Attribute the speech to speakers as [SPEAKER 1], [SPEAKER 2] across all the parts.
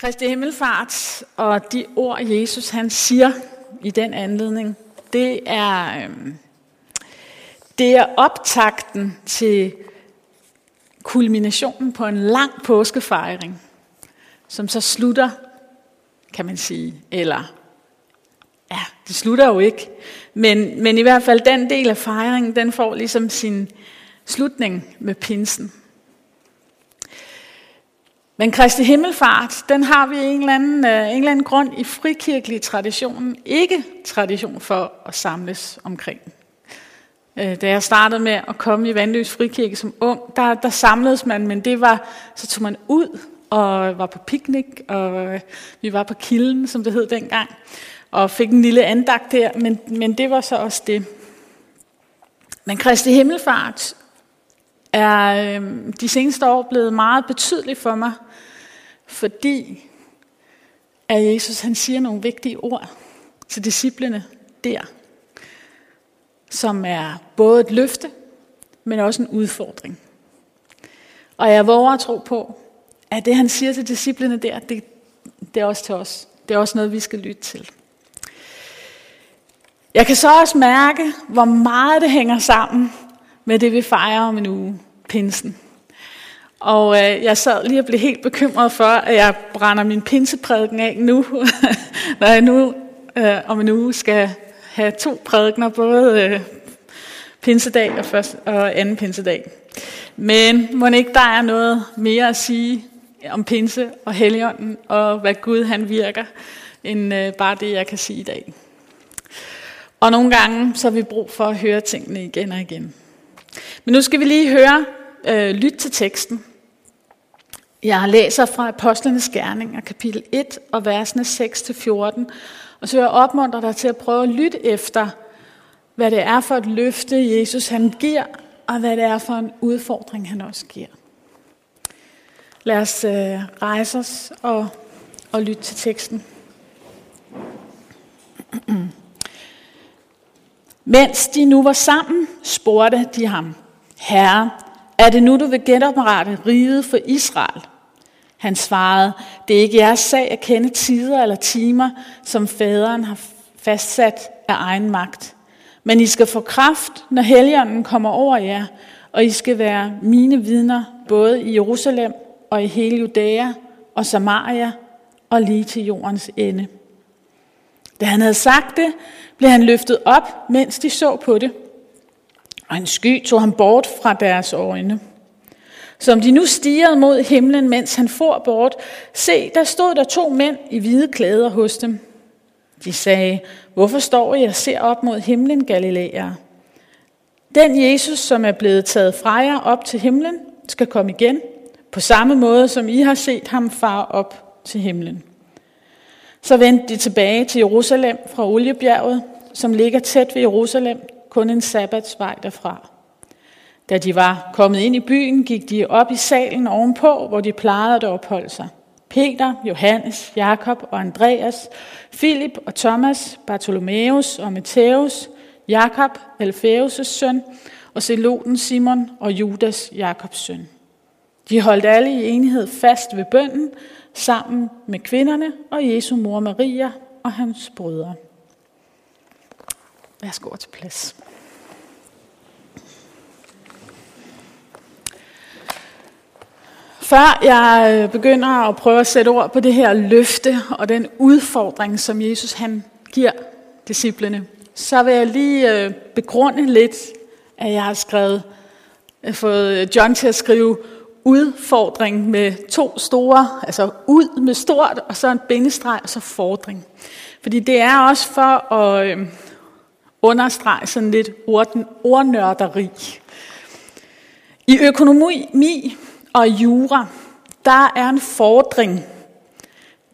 [SPEAKER 1] Kristi Himmelfart og de ord, Jesus han siger i den anledning, det er, øhm, det er optakten til kulminationen på en lang påskefejring, som så slutter, kan man sige, eller ja, det slutter jo ikke, men, men i hvert fald den del af fejringen, den får ligesom sin slutning med pinsen. Men Kristi Himmelfart, den har vi en eller, anden, øh, en eller anden grund i frikirkelig traditionen ikke tradition for at samles omkring. Øh, da jeg startede med at komme i Vandløs Frikirke som ung, der, der samledes man, men det var, så tog man ud og var på piknik, og øh, vi var på kilden, som det hed dengang, og fik en lille andagt der, men, men det var så også det. Men Kristi Himmelfart er øh, de seneste år blevet meget betydelig for mig, fordi at Jesus han siger nogle vigtige ord til disciplene der, som er både et løfte, men også en udfordring. Og jeg våger at tro på, at det han siger til disciplene der, det, det er også til os. Det er også noget, vi skal lytte til. Jeg kan så også mærke, hvor meget det hænger sammen med det, vi fejrer om en uge, pinsen. Og øh, jeg sad lige og blev helt bekymret for, at jeg brænder min pinseprædiken af nu, når jeg nu øh, om en uge skal have to prædikner, både øh, pinsedag og, første, og anden pinsedag. Men må ikke der er noget mere at sige om pinse og helligånden, og hvad Gud han virker, end øh, bare det, jeg kan sige i dag. Og nogle gange så har vi brug for at høre tingene igen og igen. Men nu skal vi lige høre, øh, lyt til teksten. Jeg læser fra Apostlenes Gerninger, kapitel 1 og versene 6-14. Og så vil jeg opmuntre dig til at prøve at lytte efter, hvad det er for et løfte, Jesus han giver, og hvad det er for en udfordring, han også giver. Lad os øh, rejse os og, og lytte til teksten. Mens de nu var sammen, spurgte de ham, Herre, er det nu, du vil genoprette riget for Israel? Han svarede, det er ikke jeres sag at kende tider eller timer, som faderen har fastsat af egen magt. Men I skal få kraft, når helgenen kommer over jer, og I skal være mine vidner, både i Jerusalem og i hele Judæa og Samaria og lige til jordens ende. Da han havde sagt det, blev han løftet op, mens de så på det. Og en sky tog ham bort fra deres øjne. Som de nu stirrede mod himlen, mens han for bort, se, der stod der to mænd i hvide klæder hos dem. De sagde, hvorfor står I og ser op mod himlen, Galilæer? Den Jesus, som er blevet taget fra jer op til himlen, skal komme igen, på samme måde som I har set ham far op til himlen. Så vendte de tilbage til Jerusalem fra Oliebjerget, som ligger tæt ved Jerusalem, kun en sabbatsvej derfra. Da de var kommet ind i byen, gik de op i salen ovenpå, hvor de plejede at opholde sig. Peter, Johannes, Jakob og Andreas, Filip og Thomas, Bartholomeus og Matthæus, Jakob, Alfæus' søn, og Seloten Simon og Judas, Jakobs søn. De holdt alle i enighed fast ved bønden, sammen med kvinderne og Jesu mor Maria og hans brødre. Værsgo til plads. Før jeg øh, begynder at prøve at sætte ord på det her løfte og den udfordring, som Jesus han giver disciplene, så vil jeg lige øh, begrunde lidt, at jeg har skrevet, jeg har fået John til at skrive udfordring med to store, altså ud med stort, og så en bindestreg, og så fordring. Fordi det er også for at øh, understrege sådan lidt orden, ordnørderi. I økonomi og jura, der er en fordring.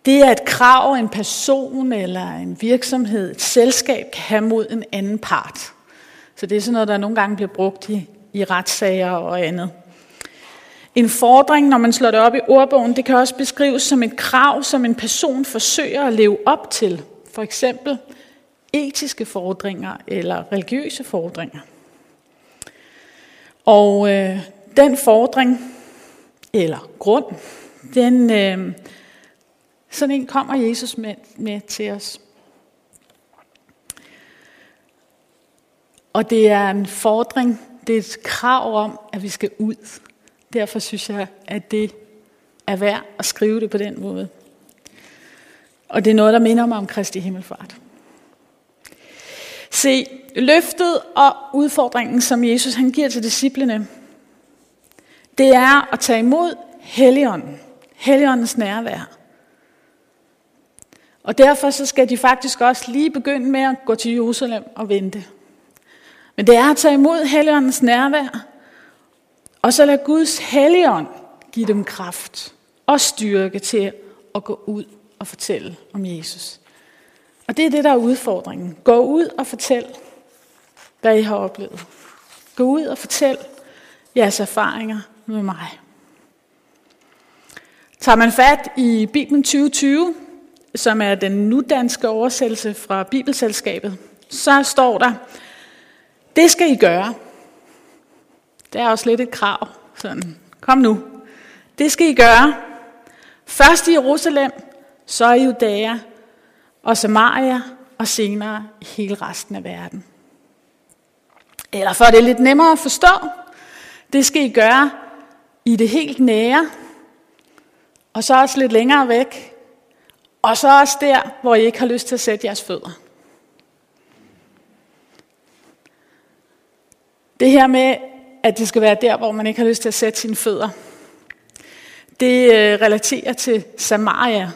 [SPEAKER 1] Det er et krav, en person eller en virksomhed, et selskab kan have mod en anden part. Så det er sådan noget, der nogle gange bliver brugt i, i retssager og andet. En fordring, når man slår det op i ordbogen, det kan også beskrives som et krav, som en person forsøger at leve op til. For eksempel etiske fordringer eller religiøse fordringer. Og øh, den fordring, eller grund, den, øh, Sådan en kommer Jesus med, med til os. Og det er en fordring, det er et krav om, at vi skal ud. Derfor synes jeg, at det er værd at skrive det på den måde. Og det er noget, der minder mig om Kristi Himmelfart. Se, løftet og udfordringen, som Jesus han giver til disciplene, det er at tage imod Helligånden. Helligåndens nærvær. Og derfor så skal de faktisk også lige begynde med at gå til Jerusalem og vente. Men det er at tage imod Helligåndens nærvær, og så lad Guds Helligånd give dem kraft og styrke til at gå ud og fortælle om Jesus. Og det er det, der er udfordringen. Gå ud og fortæl, hvad I har oplevet. Gå ud og fortæl jeres erfaringer med mig. Tager man fat i Bibelen 2020, som er den nudanske oversættelse fra Bibelselskabet, så står der, det skal I gøre. Det er også lidt et krav. Sådan, kom nu. Det skal I gøre. Først i Jerusalem, så i Judæa og Samaria og senere i hele resten af verden. Eller for det er lidt nemmere at forstå, det skal I gøre i det helt nære, og så også lidt længere væk, og så også der, hvor I ikke har lyst til at sætte jeres fødder. Det her med, at det skal være der, hvor man ikke har lyst til at sætte sine fødder, det øh, relaterer til Samaria.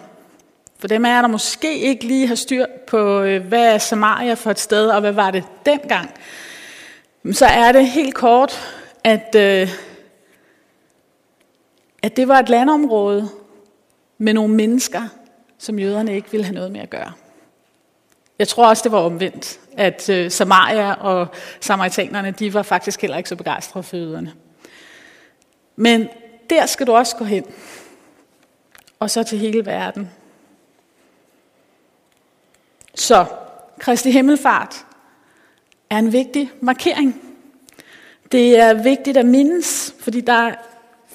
[SPEAKER 1] For dem er der måske ikke lige har styr på, øh, hvad er Samaria for et sted, og hvad var det dengang. Så er det helt kort, at, øh, at det var et landområde med nogle mennesker, som jøderne ikke ville have noget med at gøre. Jeg tror også, det var omvendt, at øh, Samaria og samaritanerne, de var faktisk heller ikke så begejstrede for jøderne. Men der skal du også gå hen. Og så til hele verden. Så Kristi Himmelfart er en vigtig markering. Det er vigtigt at mindes, fordi der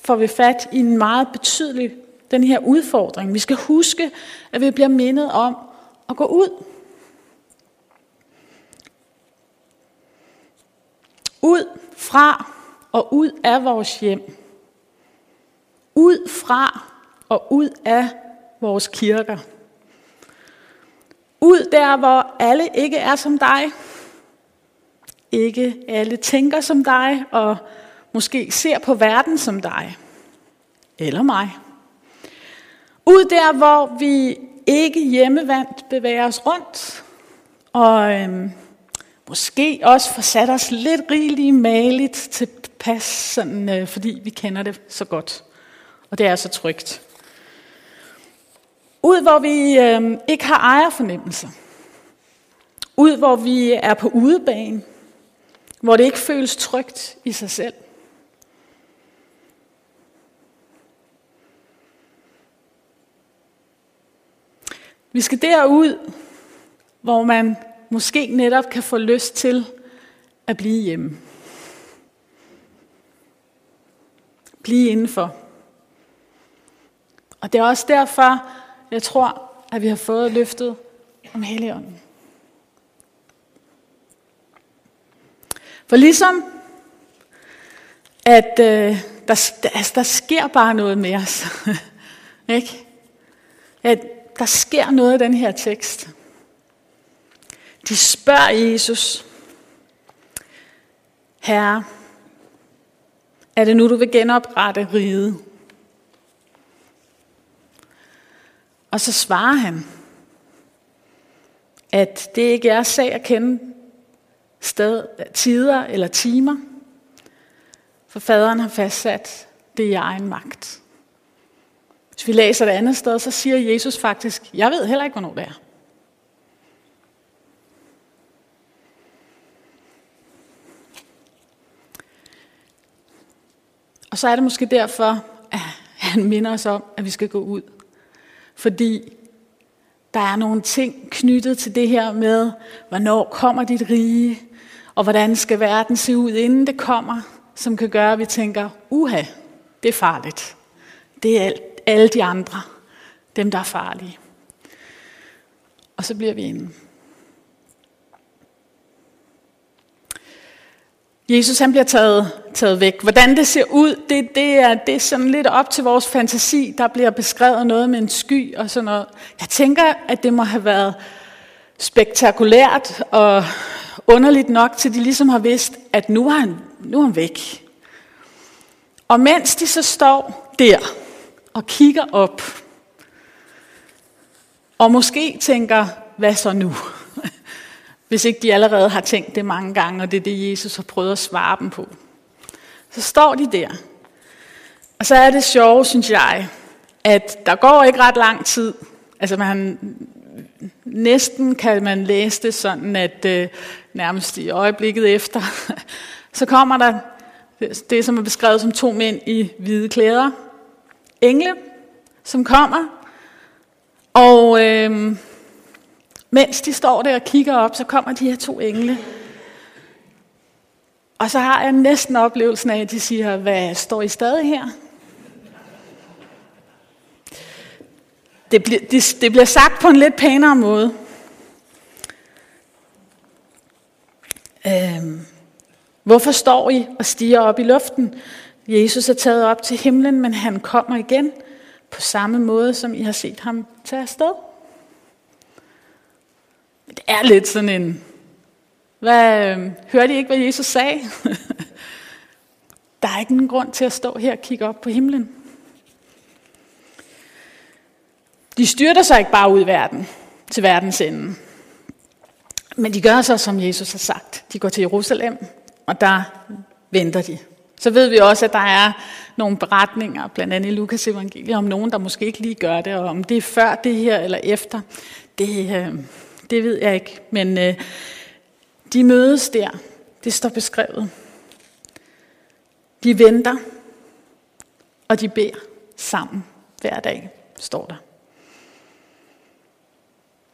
[SPEAKER 1] får vi fat i en meget betydelig den her udfordring. Vi skal huske, at vi bliver mindet om at gå ud. Ud fra og ud af vores hjem. Ud fra og ud af vores kirker. Ud der, hvor alle ikke er som dig. Ikke alle tænker som dig, og måske ser på verden som dig. Eller mig. Ud der, hvor vi ikke hjemmevandt bevæger os rundt, og øhm, måske også får sat os lidt rigeligt maligt til pas, sådan, øh, fordi vi kender det så godt. Og det er så trygt. Ud, hvor vi øh, ikke har ejerfornemmelse. Ud, hvor vi er på udebane. Hvor det ikke føles trygt i sig selv. Vi skal derud, hvor man måske netop kan få lyst til at blive hjemme. Blive indenfor. Og det er også derfor, jeg tror, at vi har fået løftet om Helligånden. For ligesom, at øh, der, altså, der sker bare noget med os. ikke? At der sker noget i den her tekst. De spørger Jesus, Herre, er det nu, du vil genoprette riget? Og så svarer han, at det ikke er sag at kende sted, tider eller timer, for faderen har fastsat det i egen magt. Hvis vi læser det andet sted, så siger Jesus faktisk, jeg ved heller ikke, hvornår det er. Og så er det måske derfor, at han minder os om, at vi skal gå ud fordi der er nogle ting knyttet til det her med, hvornår kommer dit rige, og hvordan skal verden se ud, inden det kommer, som kan gøre, at vi tænker, uha, det er farligt. Det er alle de andre. dem der er farlige. Og så bliver vi inde. Jesus han bliver taget, taget væk. Hvordan det ser ud, det, det, er, det er sådan lidt op til vores fantasi. Der bliver beskrevet noget med en sky og sådan noget. Jeg tænker, at det må have været spektakulært og underligt nok, til de ligesom har vidst, at nu er han, nu er han væk. Og mens de så står der og kigger op, og måske tænker, hvad så nu? Hvis ikke de allerede har tænkt det mange gange, og det er det, Jesus har prøvet at svare dem på. Så står de der. Og så er det sjovt, synes jeg, at der går ikke ret lang tid. Altså man, næsten kan man læse det sådan, at øh, nærmest i øjeblikket efter, så kommer der det, det, som er beskrevet som to mænd i hvide klæder. Engle, som kommer. Og øh, mens de står der og kigger op, så kommer de her to engle. Og så har jeg næsten oplevelsen af, at de siger, hvad står I stadig her? Det bliver, det, det bliver sagt på en lidt pænere måde. Øhm, hvorfor står I og stiger op i luften? Jesus er taget op til himlen, men han kommer igen på samme måde, som I har set ham tage afsted. Det er lidt sådan en... Hvad, øh, hørte I ikke, hvad Jesus sagde? Der er ikke nogen grund til at stå her og kigge op på himlen. De styrter sig ikke bare ud i verden, til verdens ende. Men de gør så, som Jesus har sagt. De går til Jerusalem, og der venter de. Så ved vi også, at der er nogle beretninger, blandt andet i Lukas evangeliet, om nogen, der måske ikke lige gør det, og om det er før det her eller efter, det, øh, det ved jeg ikke. Men øh, de mødes der, det står beskrevet. De venter, og de beder sammen hver dag, står der.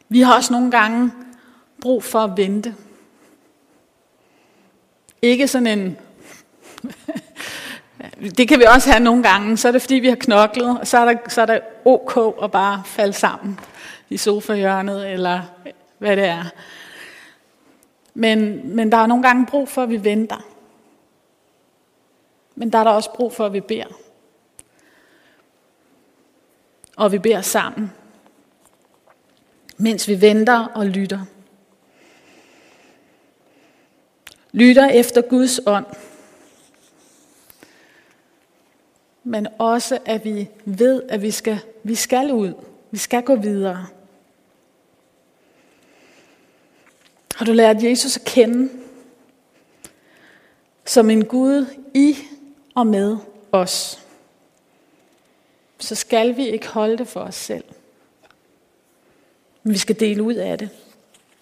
[SPEAKER 1] Vi har også nogle gange brug for at vente. Ikke sådan en... det kan vi også have nogle gange. Så er det fordi, vi har knoklet, og så er der, så er der ok at bare falde sammen i sofahjørnet, eller hvad det er. Men, men der er nogle gange brug for, at vi venter. Men der er der også brug for, at vi beder. Og vi beder sammen mens vi venter og lytter. Lytter efter Guds ånd. Men også, at vi ved, at vi skal, vi skal ud. Vi skal gå videre. Har du lært Jesus at kende som en Gud i og med os? Så skal vi ikke holde det for os selv. Men vi skal dele ud af det.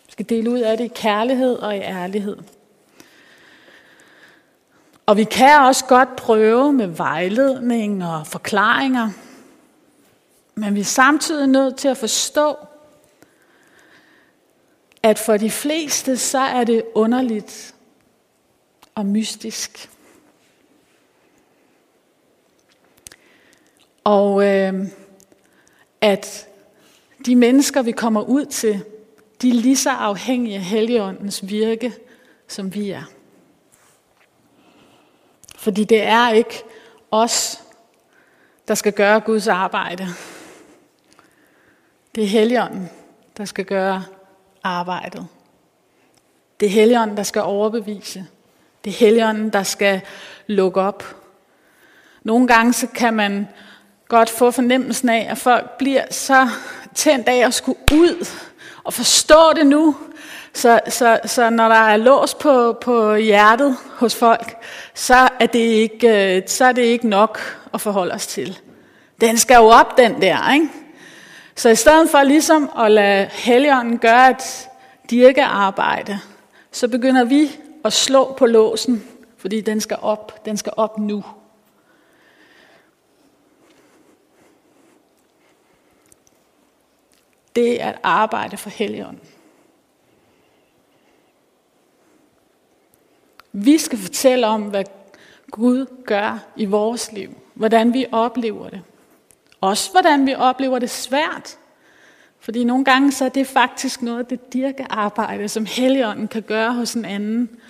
[SPEAKER 1] Vi skal dele ud af det i kærlighed og i ærlighed. Og vi kan også godt prøve med vejledning og forklaringer, men vi er samtidig nødt til at forstå, at for de fleste, så er det underligt og mystisk. Og øh, at de mennesker, vi kommer ud til, de er lige så afhængige af Helligåndens virke, som vi er. Fordi det er ikke os, der skal gøre Guds arbejde. Det er Helligånden, der skal gøre arbejdet. Det er Helligånden, der skal overbevise. Det er Helligånden, der skal lukke op. Nogle gange så kan man godt få fornemmelsen af, at folk bliver så tændt af at skulle ud og forstå det nu. Så, så, så når der er lås på, på hjertet hos folk, så er, det ikke, øh, så er det ikke nok at forholde os til. Den skal jo op, den der. Ikke? Så i stedet for ligesom at lade Helligånden gøre et dirkearbejde, så begynder vi at slå på låsen, fordi den skal op. Den skal op nu. det er at arbejde for Helligånden. Vi skal fortælle om, hvad Gud gør i vores liv. Hvordan vi oplever det. Også hvordan vi oplever det svært. Fordi nogle gange så er det faktisk noget af det dirkearbejde, som Helligånden kan gøre hos en anden.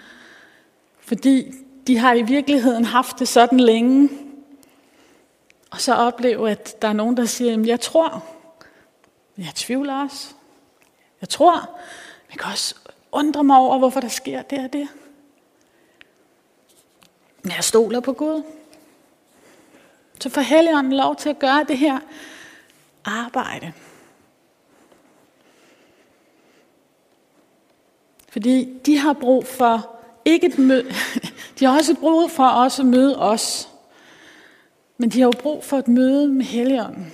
[SPEAKER 1] Fordi de har i virkeligheden haft det sådan længe. Og så opleve, at der er nogen, der siger, at jeg tror. Jeg tvivler også. Jeg tror. Jeg kan også undre mig over, hvorfor der sker det og det. Men jeg stoler på Gud. Så får Helligånden lov til at gøre det her arbejde. Fordi de har brug for ikke et møde, de har også brug for også at møde os. Men de har jo brug for et møde med Helligånden.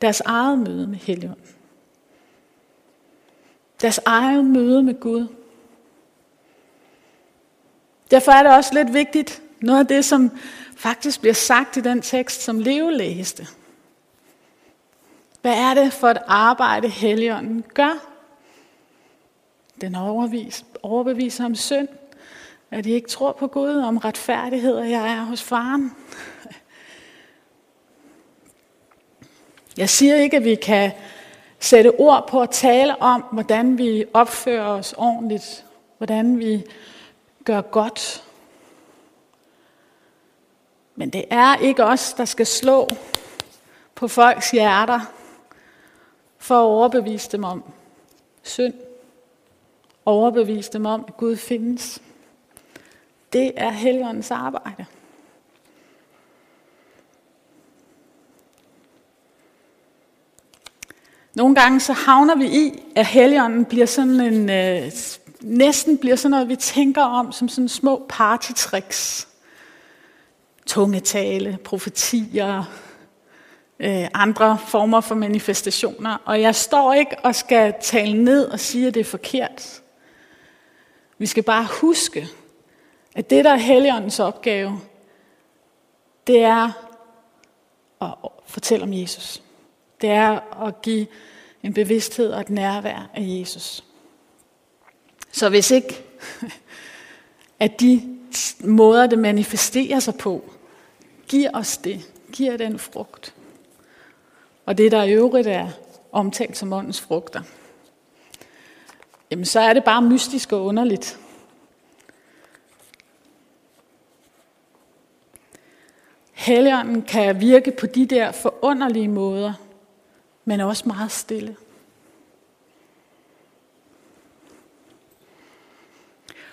[SPEAKER 1] Deres eget møde med Helligånden. Deres eget møde med Gud. Derfor er det også lidt vigtigt, noget af det, som faktisk bliver sagt i den tekst, som Leo læste. Hvad er det for et arbejde, Helligånden gør? Den overbeviser, overbeviser om synd, at de ikke tror på Gud, om retfærdighed, og jeg er hos faren. Jeg siger ikke, at vi kan sætte ord på at tale om, hvordan vi opfører os ordentligt, hvordan vi gør godt. Men det er ikke os, der skal slå på folks hjerter for at overbevise dem om synd. Overbevise dem om, at Gud findes. Det er Helligåndens arbejde. Nogle gange så havner vi i, at Helligånden bliver sådan en, øh, næsten bliver sådan noget, vi tænker om som sådan små partytricks. Tungetale, profetier, øh, andre former for manifestationer. Og jeg står ikke og skal tale ned og sige, at det er forkert. Vi skal bare huske, at det, der er Helligåndens opgave, det er at fortælle om Jesus. Det er at give en bevidsthed og et nærvær af Jesus. Så hvis ikke, at de måder, det manifesterer sig på, giver os det, giver den frugt. Og det, der i øvrigt er omtalt som åndens frugter, jamen så er det bare mystisk og underligt. Helligånden kan virke på de der forunderlige måder, men også meget stille.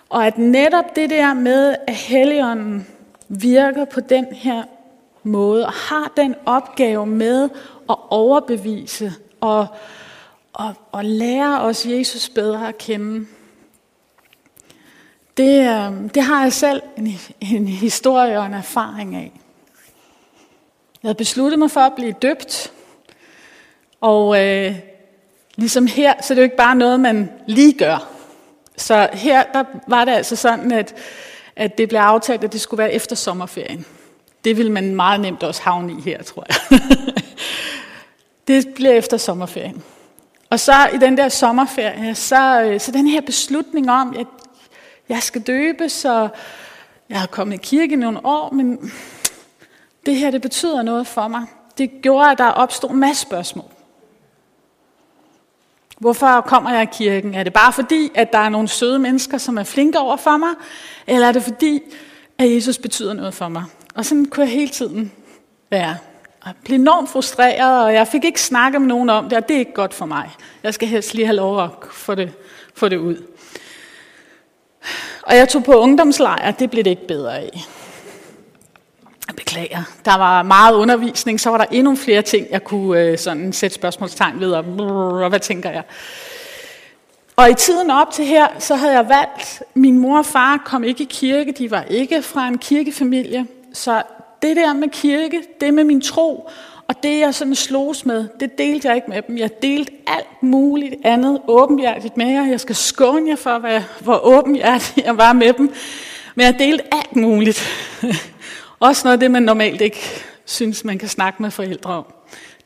[SPEAKER 1] Og at netop det der med, at Helligånden virker på den her måde, og har den opgave med at overbevise og, og, og lære os Jesus bedre at kende. Det, øh, det har jeg selv en, en historie og en erfaring af. Jeg havde besluttet mig for at blive døbt, og øh, ligesom her, så er det jo ikke bare noget, man lige gør. Så her der var det altså sådan, at, at det blev aftalt, at det skulle være efter sommerferien. Det vil man meget nemt også havne i her, tror jeg. det blev efter sommerferien. Og så i den der sommerferie, så, øh, så den her beslutning om, at jeg skal døbe, så jeg har kommet i kirke i nogle år, men det her, det betyder noget for mig. Det gjorde, at der opstod en masse spørgsmål. Hvorfor kommer jeg i kirken? Er det bare fordi, at der er nogle søde mennesker, som er flinke over for mig? Eller er det fordi, at Jesus betyder noget for mig? Og sådan kunne jeg hele tiden være. Jeg blev enormt frustreret, og jeg fik ikke snakket med nogen om det, og det er ikke godt for mig. Jeg skal helst lige have lov at få det, få det ud. Og jeg tog på ungdomslejr, det blev det ikke bedre af. Jeg beklager. Der var meget undervisning, så var der endnu flere ting, jeg kunne øh, sådan sætte spørgsmålstegn ved, og, og hvad tænker jeg. Og i tiden op til her, så havde jeg valgt, min mor og far kom ikke i kirke, de var ikke fra en kirkefamilie, så det der med kirke, det med min tro, og det jeg sådan slogs med, det delte jeg ikke med dem. Jeg delte alt muligt andet åbenhjertigt med jer. Jeg skal skåne jer for, hvad, hvor åbenhjertig jeg var med dem. Men jeg delte alt muligt. Også noget af det, man normalt ikke synes, man kan snakke med forældre om.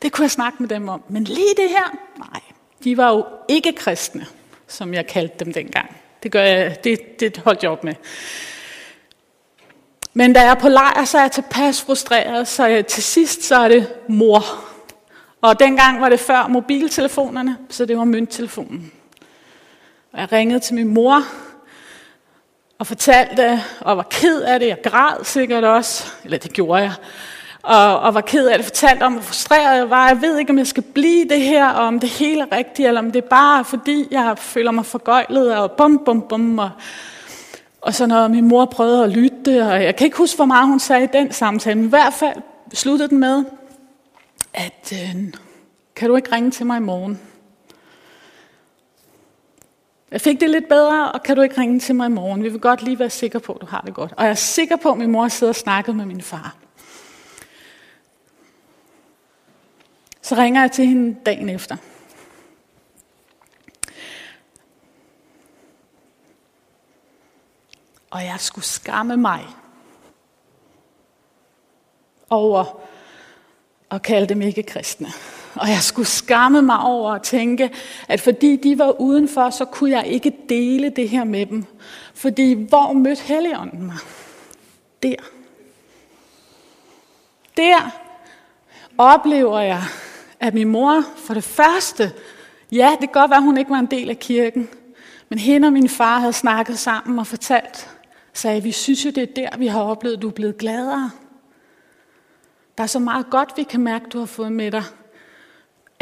[SPEAKER 1] Det kunne jeg snakke med dem om. Men lige det her, nej. De var jo ikke kristne, som jeg kaldte dem dengang. Det, gør jeg, det, det holdt jeg op med. Men da jeg er på lejr, så er jeg tilpas frustreret, så jeg, til sidst så er det mor. Og dengang var det før mobiltelefonerne, så det var mønttelefonen. Og jeg ringede til min mor og fortalte, og var ked af det. Jeg græd sikkert også, eller det gjorde jeg. Og, og var ked af det, fortalte om, hvor frustreret jeg var. Jeg ved ikke, om jeg skal blive det her, og om det hele er rigtigt, eller om det er bare fordi, jeg føler mig forgøjlet, og bum, bum, bum. Og, og så når min mor prøvede at lytte, og jeg kan ikke huske, hvor meget hun sagde i den samtale, men i hvert fald sluttede den med, at øh, kan du ikke ringe til mig i morgen? Jeg fik det lidt bedre, og kan du ikke ringe til mig i morgen? Vi vil godt lige være sikre på, at du har det godt. Og jeg er sikker på, at min mor sidder og snakker med min far. Så ringer jeg til hende dagen efter. Og jeg skulle skamme mig over at kalde dem ikke kristne. Og jeg skulle skamme mig over at tænke, at fordi de var udenfor, så kunne jeg ikke dele det her med dem. Fordi hvor mødte Helligånden mig? Der. Der oplever jeg, at min mor for det første, ja, det kan godt være, at hun ikke var en del af kirken, men hende og min far havde snakket sammen og fortalt, sagde, vi synes jo, det er der, vi har oplevet, at du er blevet gladere. Der er så meget godt, vi kan mærke, du har fået med dig,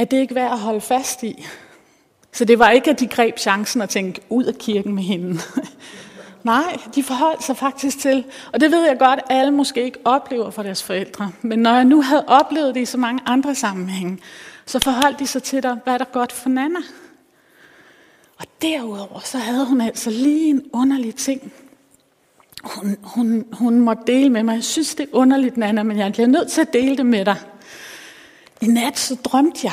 [SPEAKER 1] at det ikke værd at holde fast i. Så det var ikke, at de greb chancen og tænkte ud af kirken med hende. Nej, de forholdt sig faktisk til, og det ved jeg godt, at alle måske ikke oplever for deres forældre. Men når jeg nu havde oplevet det i så mange andre sammenhænge, så forholdt de sig til dig, hvad er der godt for Nana? Og derudover, så havde hun altså lige en underlig ting, hun, hun, hun måtte dele med mig. Jeg synes, det er underligt, Nana, men jeg bliver nødt til at dele det med dig. I nat så drømte jeg.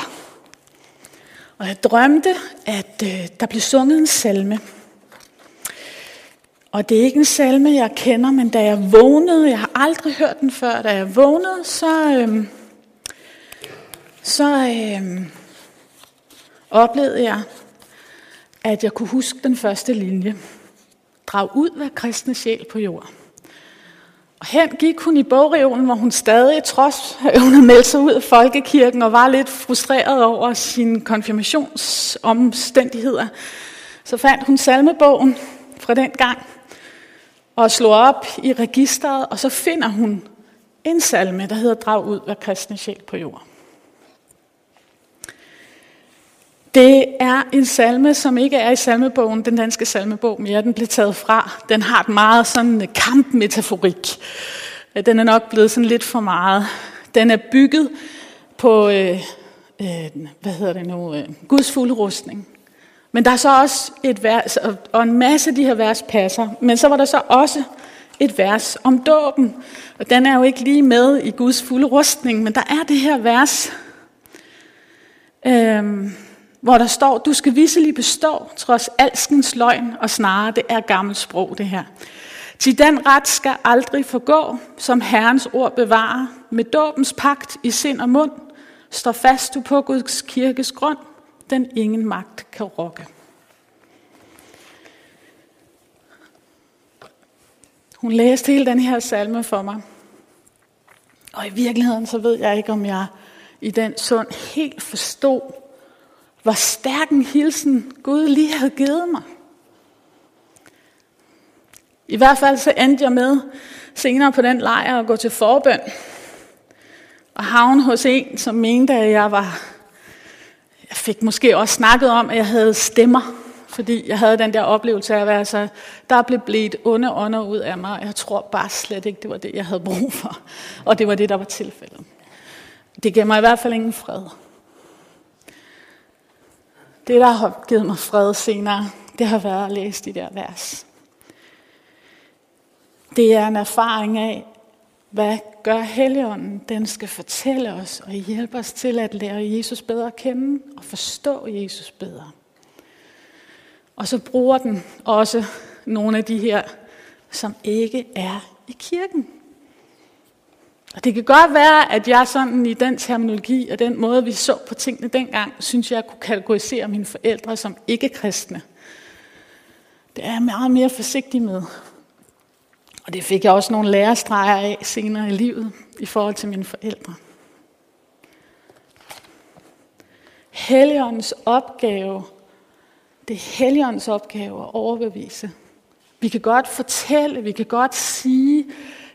[SPEAKER 1] Og jeg drømte, at øh, der blev sunget en salme. Og det er ikke en salme, jeg kender, men da jeg vågnede, jeg har aldrig hørt den før, da jeg vågnede, så, øh, så øh, oplevede jeg, at jeg kunne huske den første linje. Drag ud hver kristne sjæl på jord. Og hen gik hun i bogreolen, hvor hun stadig, trods at hun havde meldt sig ud af folkekirken og var lidt frustreret over sine konfirmationsomstændigheder, så fandt hun salmebogen fra den gang og slog op i registret, og så finder hun en salme, der hedder Drag ud af kristne sjæl på jord. Det er en salme, som ikke er i salmebogen, den danske salmebog mere. Den blev taget fra. Den har et meget sådan øh, kampmetaforik. Øh, den er nok blevet sådan lidt for meget. Den er bygget på, øh, øh, hvad hedder det nu, øh, Guds fulde rustning. Men der er så også et vers, og en masse af de her vers passer. Men så var der så også et vers om dåben. Og den er jo ikke lige med i Guds fulde rustning, men der er det her vers. Øh, hvor der står, du skal visselig bestå, trods alskens løgn og snare, det er gammelt sprog det her. Til den ret skal aldrig forgå, som Herrens ord bevarer, med dåbens pagt i sind og mund, står fast du på Guds kirkes grund, den ingen magt kan rokke. Hun læste hele den her salme for mig. Og i virkeligheden så ved jeg ikke, om jeg i den sund helt forstod, hvor stærk en hilsen Gud lige havde givet mig. I hvert fald så endte jeg med senere på den lejr at gå til forbøn. Og havne hos en, som mente, at jeg var... Jeg fik måske også snakket om, at jeg havde stemmer. Fordi jeg havde den der oplevelse af at være så... Der blev blevet onde ånder ud af mig. Og jeg tror bare slet ikke, det var det, jeg havde brug for. Og det var det, der var tilfældet. Det gav mig i hvert fald ingen fred. Det, der har givet mig fred senere, det har været at læse de der vers. Det er en erfaring af, hvad gør Helligånden? Den skal fortælle os og hjælpe os til at lære Jesus bedre at kende og forstå Jesus bedre. Og så bruger den også nogle af de her, som ikke er i kirken. Og det kan godt være, at jeg sådan i den terminologi og den måde, vi så på tingene dengang, synes jeg, kunne kategorisere mine forældre som ikke-kristne. Det er jeg meget mere forsigtig med. Og det fik jeg også nogle lærestreger af senere i livet i forhold til mine forældre. Helligåndens opgave, det er Helligåndens opgave at overbevise. Vi kan godt fortælle, vi kan godt sige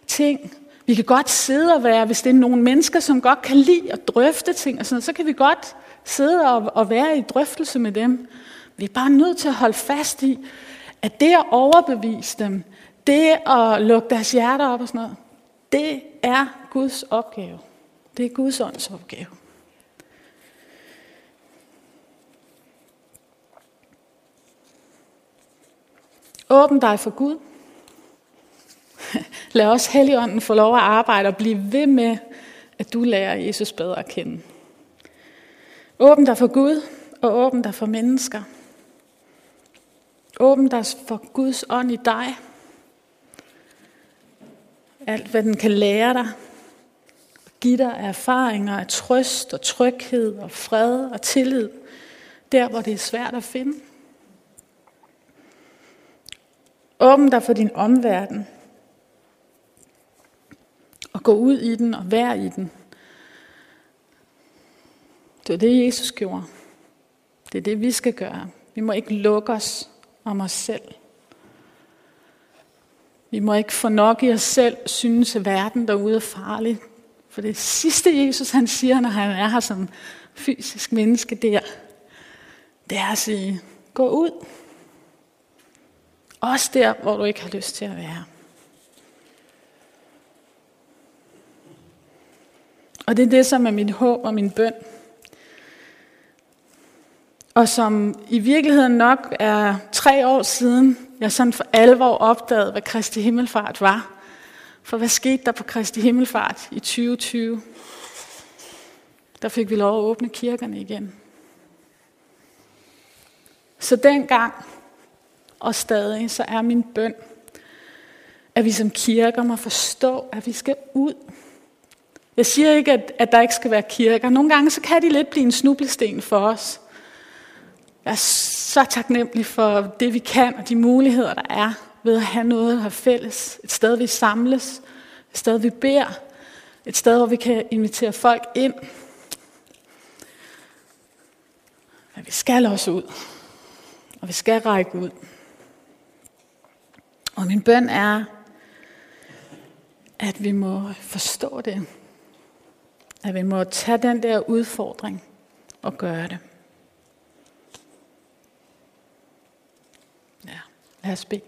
[SPEAKER 1] ting, vi kan godt sidde og være, hvis det er nogle mennesker, som godt kan lide at drøfte ting, og sådan noget, så kan vi godt sidde og, og være i drøftelse med dem. Vi er bare nødt til at holde fast i, at det at overbevise dem, det at lukke deres hjerter op og sådan noget, det er Guds opgave. Det er Guds ånds opgave. Åbn dig for Gud. Lad os Helligånden få lov at arbejde og blive ved med, at du lærer Jesus bedre at kende. Åbn dig for Gud, og åbn dig for mennesker. Åbn dig for Guds ånd i dig. Alt, hvad den kan lære dig. Giv dig erfaringer af trøst og tryghed og fred og tillid. Der, hvor det er svært at finde. Åbn dig for din omverden. Og gå ud i den og vær i den. Det er det, Jesus gjorde. Det er det, vi skal gøre. Vi må ikke lukke os om os selv. Vi må ikke få nok i os selv, synes, at verden derude er farlig. For det sidste, Jesus han siger, når han er her som fysisk menneske der, det er at sige, gå ud. Også der, hvor du ikke har lyst til at være. Og det er det, som er mit håb og min bøn. Og som i virkeligheden nok er tre år siden, jeg sådan for alvor opdagede, hvad Kristi Himmelfart var. For hvad skete der på Kristi Himmelfart i 2020? Der fik vi lov at åbne kirkerne igen. Så dengang og stadig, så er min bøn, at vi som kirker må forstå, at vi skal ud. Jeg siger ikke, at, at der ikke skal være kirker. Nogle gange så kan de lidt blive en snublesten for os. Jeg er så taknemmelig for det, vi kan, og de muligheder, der er ved at have noget, der har fælles. Et sted, vi samles. Et sted, vi beder. Et sted, hvor vi kan invitere folk ind. Men vi skal også ud. Og vi skal række ud. Og min bøn er, at vi må forstå det. At vi må tage den der udfordring og gøre det. Ja, Lad os bede.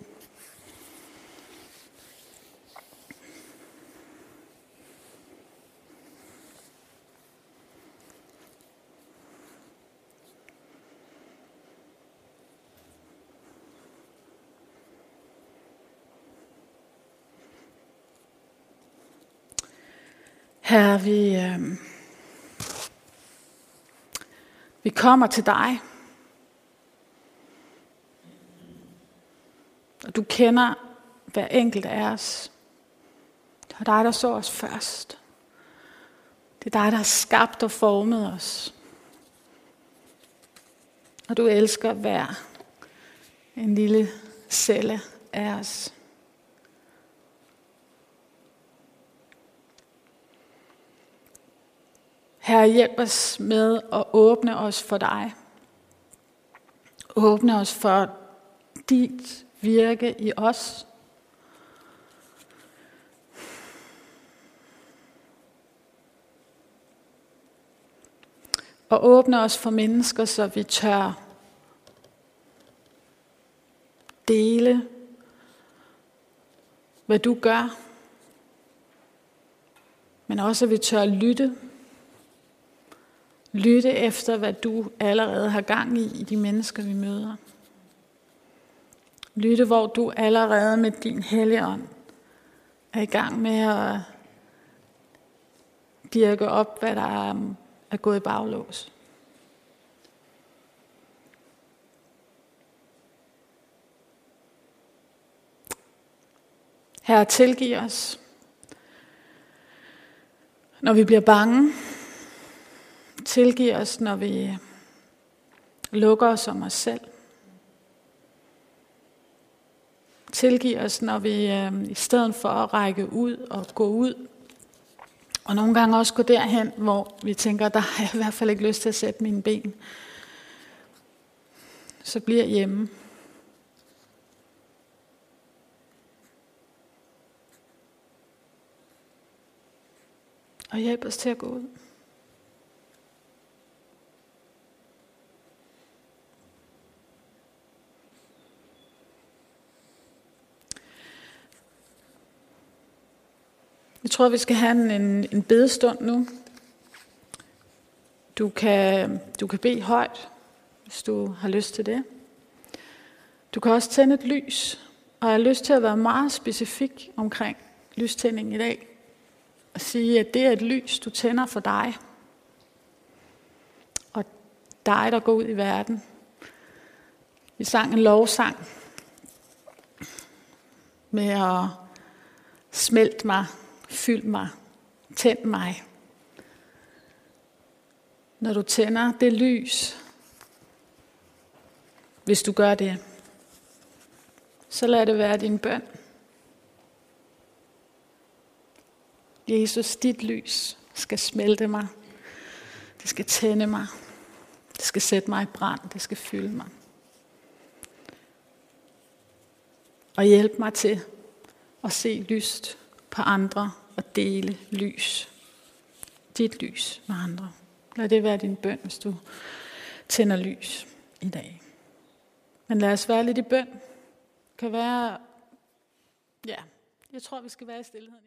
[SPEAKER 1] Herre, vi, øh, vi kommer til dig Og du kender hver enkelt af os. Det er dig, der så os først. Det er dig, der har skabt og formet os. Og du elsker hver en lille celle af os. Herre, hjælp os med at åbne os for dig. Åbne os for dit virke i os. Og åbne os for mennesker, så vi tør dele, hvad du gør, men også at vi tør lytte. Lytte efter, hvad du allerede har gang i i de mennesker, vi møder. Lytte, hvor du allerede med din hellige ånd er i gang med at dirke op, hvad der er um, gået i baglås. Her tilgiv os, når vi bliver bange. Tilgiv os, når vi lukker os om os selv. tilgive os, når vi øh, i stedet for at række ud og gå ud, og nogle gange også gå derhen, hvor vi tænker, der har jeg i hvert fald ikke lyst til at sætte mine ben, så bliver hjemme. Og hjælp os til at gå ud. tror, vi skal have en, en bedestund nu. Du kan, du kan bede højt, hvis du har lyst til det. Du kan også tænde et lys, og jeg har lyst til at være meget specifik omkring lystændingen i dag. Og sige, at det er et lys, du tænder for dig. Og dig, der går ud i verden. Vi sang en lovsang med at smelte mig Fyld mig. Tænd mig. Når du tænder det lys, hvis du gør det, så lad det være din bøn. Jesus, dit lys skal smelte mig. Det skal tænde mig. Det skal sætte mig i brand. Det skal fylde mig. Og hjælp mig til at se lyst på andre og dele lys. Dit lys med andre. Lad det være din bøn, hvis du tænder lys i dag. Men lad os være lidt i bøn. Kan være, ja, jeg tror, vi skal være i stillheden.